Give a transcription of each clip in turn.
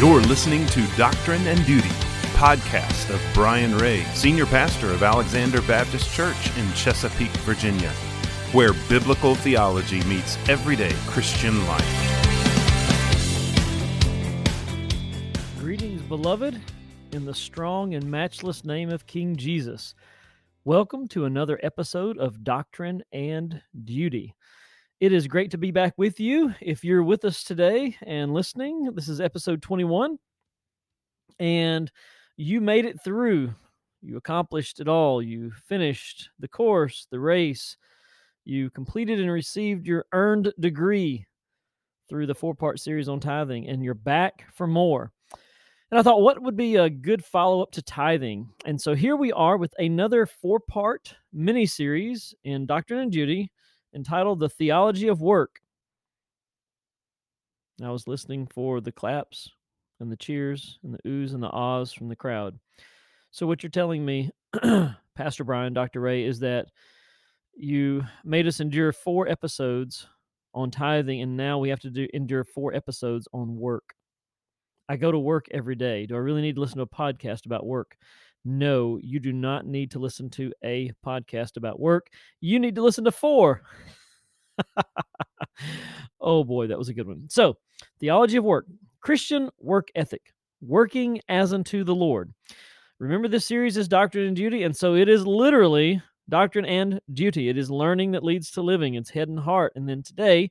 You're listening to Doctrine and Duty, podcast of Brian Ray, senior pastor of Alexander Baptist Church in Chesapeake, Virginia, where biblical theology meets everyday Christian life. Greetings, beloved, in the strong and matchless name of King Jesus. Welcome to another episode of Doctrine and Duty. It is great to be back with you. If you're with us today and listening, this is episode 21, and you made it through. You accomplished it all. You finished the course, the race. You completed and received your earned degree through the four part series on tithing, and you're back for more. And I thought, what would be a good follow up to tithing? And so here we are with another four part mini series in Doctrine and Duty entitled The Theology of Work. I was listening for the claps and the cheers and the oohs and the ahs from the crowd. So, what you're telling me, Pastor Brian, Dr. Ray, is that you made us endure four episodes on tithing, and now we have to do endure four episodes on work. I go to work every day. Do I really need to listen to a podcast about work? No, you do not need to listen to a podcast about work. You need to listen to four. oh boy, that was a good one. So, theology of work, Christian work ethic, working as unto the Lord. Remember, this series is Doctrine and Duty, and so it is literally doctrine and duty. It is learning that leads to living, it's head and heart. And then today,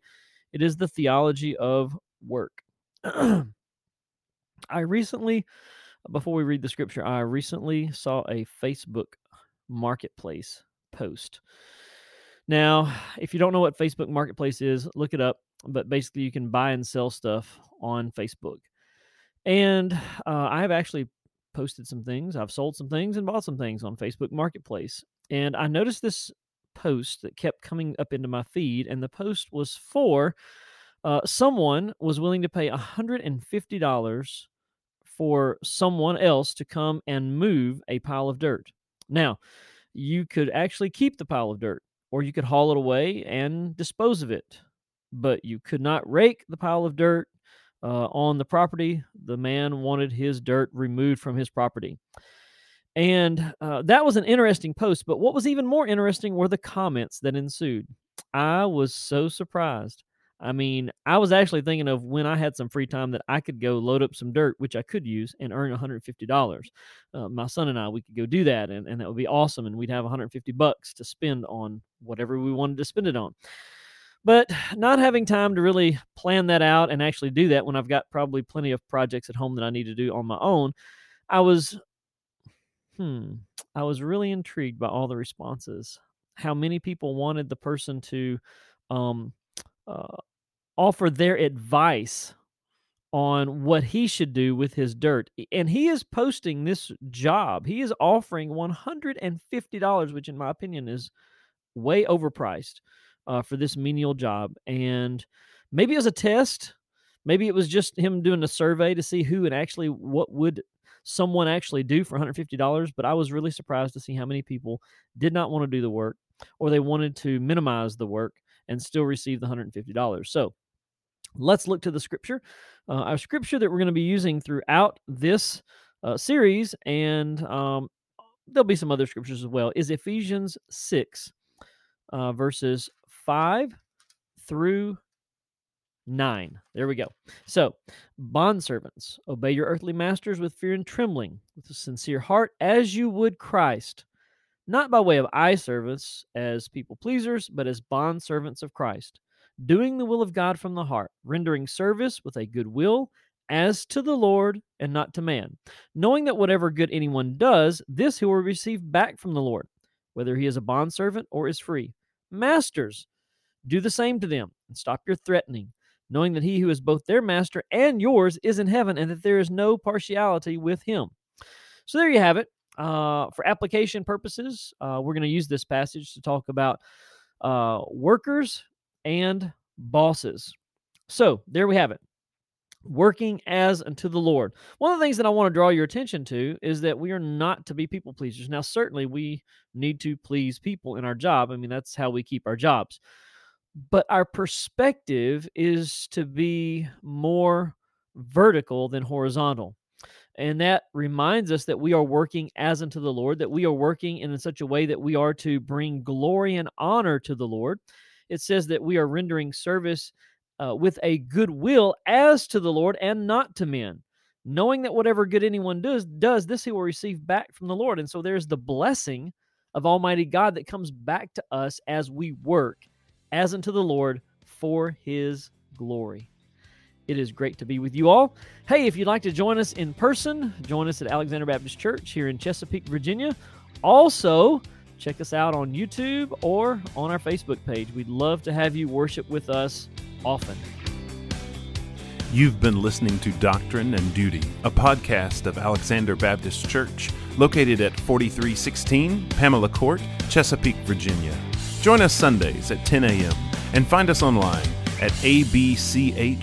it is the theology of work. I recently, before we read the scripture, I recently saw a Facebook marketplace post. Now, if you don't know what Facebook Marketplace is, look it up. But basically, you can buy and sell stuff on Facebook. And uh, I have actually posted some things, I've sold some things, and bought some things on Facebook Marketplace. And I noticed this post that kept coming up into my feed, and the post was for uh, someone was willing to pay $150 for someone else to come and move a pile of dirt. Now, you could actually keep the pile of dirt, or you could haul it away and dispose of it, but you could not rake the pile of dirt uh, on the property. The man wanted his dirt removed from his property. And uh, that was an interesting post, but what was even more interesting were the comments that ensued. I was so surprised I mean, I was actually thinking of when I had some free time that I could go load up some dirt, which I could use, and earn $150. Uh, my son and I, we could go do that, and, and that would be awesome. And we'd have 150 bucks to spend on whatever we wanted to spend it on. But not having time to really plan that out and actually do that when I've got probably plenty of projects at home that I need to do on my own, I was, hmm, I was really intrigued by all the responses. How many people wanted the person to, um, uh, offer their advice on what he should do with his dirt. And he is posting this job. He is offering $150, which in my opinion is way overpriced uh, for this menial job. And maybe it was a test. Maybe it was just him doing a survey to see who and actually what would someone actually do for $150. But I was really surprised to see how many people did not want to do the work or they wanted to minimize the work and still receive the $150. So Let's look to the scripture. Uh, our scripture that we're going to be using throughout this uh, series, and um, there'll be some other scriptures as well, is Ephesians 6, uh, verses 5 through 9. There we go. So, bondservants, obey your earthly masters with fear and trembling, with a sincere heart, as you would Christ, not by way of eye service as people pleasers, but as bondservants of Christ doing the will of God from the heart, rendering service with a good will as to the Lord and not to man, knowing that whatever good anyone does, this he will receive back from the Lord, whether he is a bondservant or is free. Masters, do the same to them and stop your threatening, knowing that he who is both their master and yours is in heaven and that there is no partiality with him. So there you have it. Uh, for application purposes, uh, we're going to use this passage to talk about uh, workers and bosses. So there we have it. Working as unto the Lord. One of the things that I want to draw your attention to is that we are not to be people pleasers. Now, certainly we need to please people in our job. I mean, that's how we keep our jobs. But our perspective is to be more vertical than horizontal. And that reminds us that we are working as unto the Lord, that we are working in such a way that we are to bring glory and honor to the Lord. It says that we are rendering service uh, with a good will as to the Lord and not to men, knowing that whatever good anyone does, does this he will receive back from the Lord. And so there's the blessing of Almighty God that comes back to us as we work as unto the Lord for his glory. It is great to be with you all. Hey, if you'd like to join us in person, join us at Alexander Baptist Church here in Chesapeake, Virginia. Also, check us out on YouTube or on our Facebook page. We'd love to have you worship with us often. You've been listening to Doctrine and Duty, a podcast of Alexander Baptist Church, located at 4316 Pamela Court, Chesapeake, Virginia. Join us Sundays at 10 a.m. and find us online at abch.org.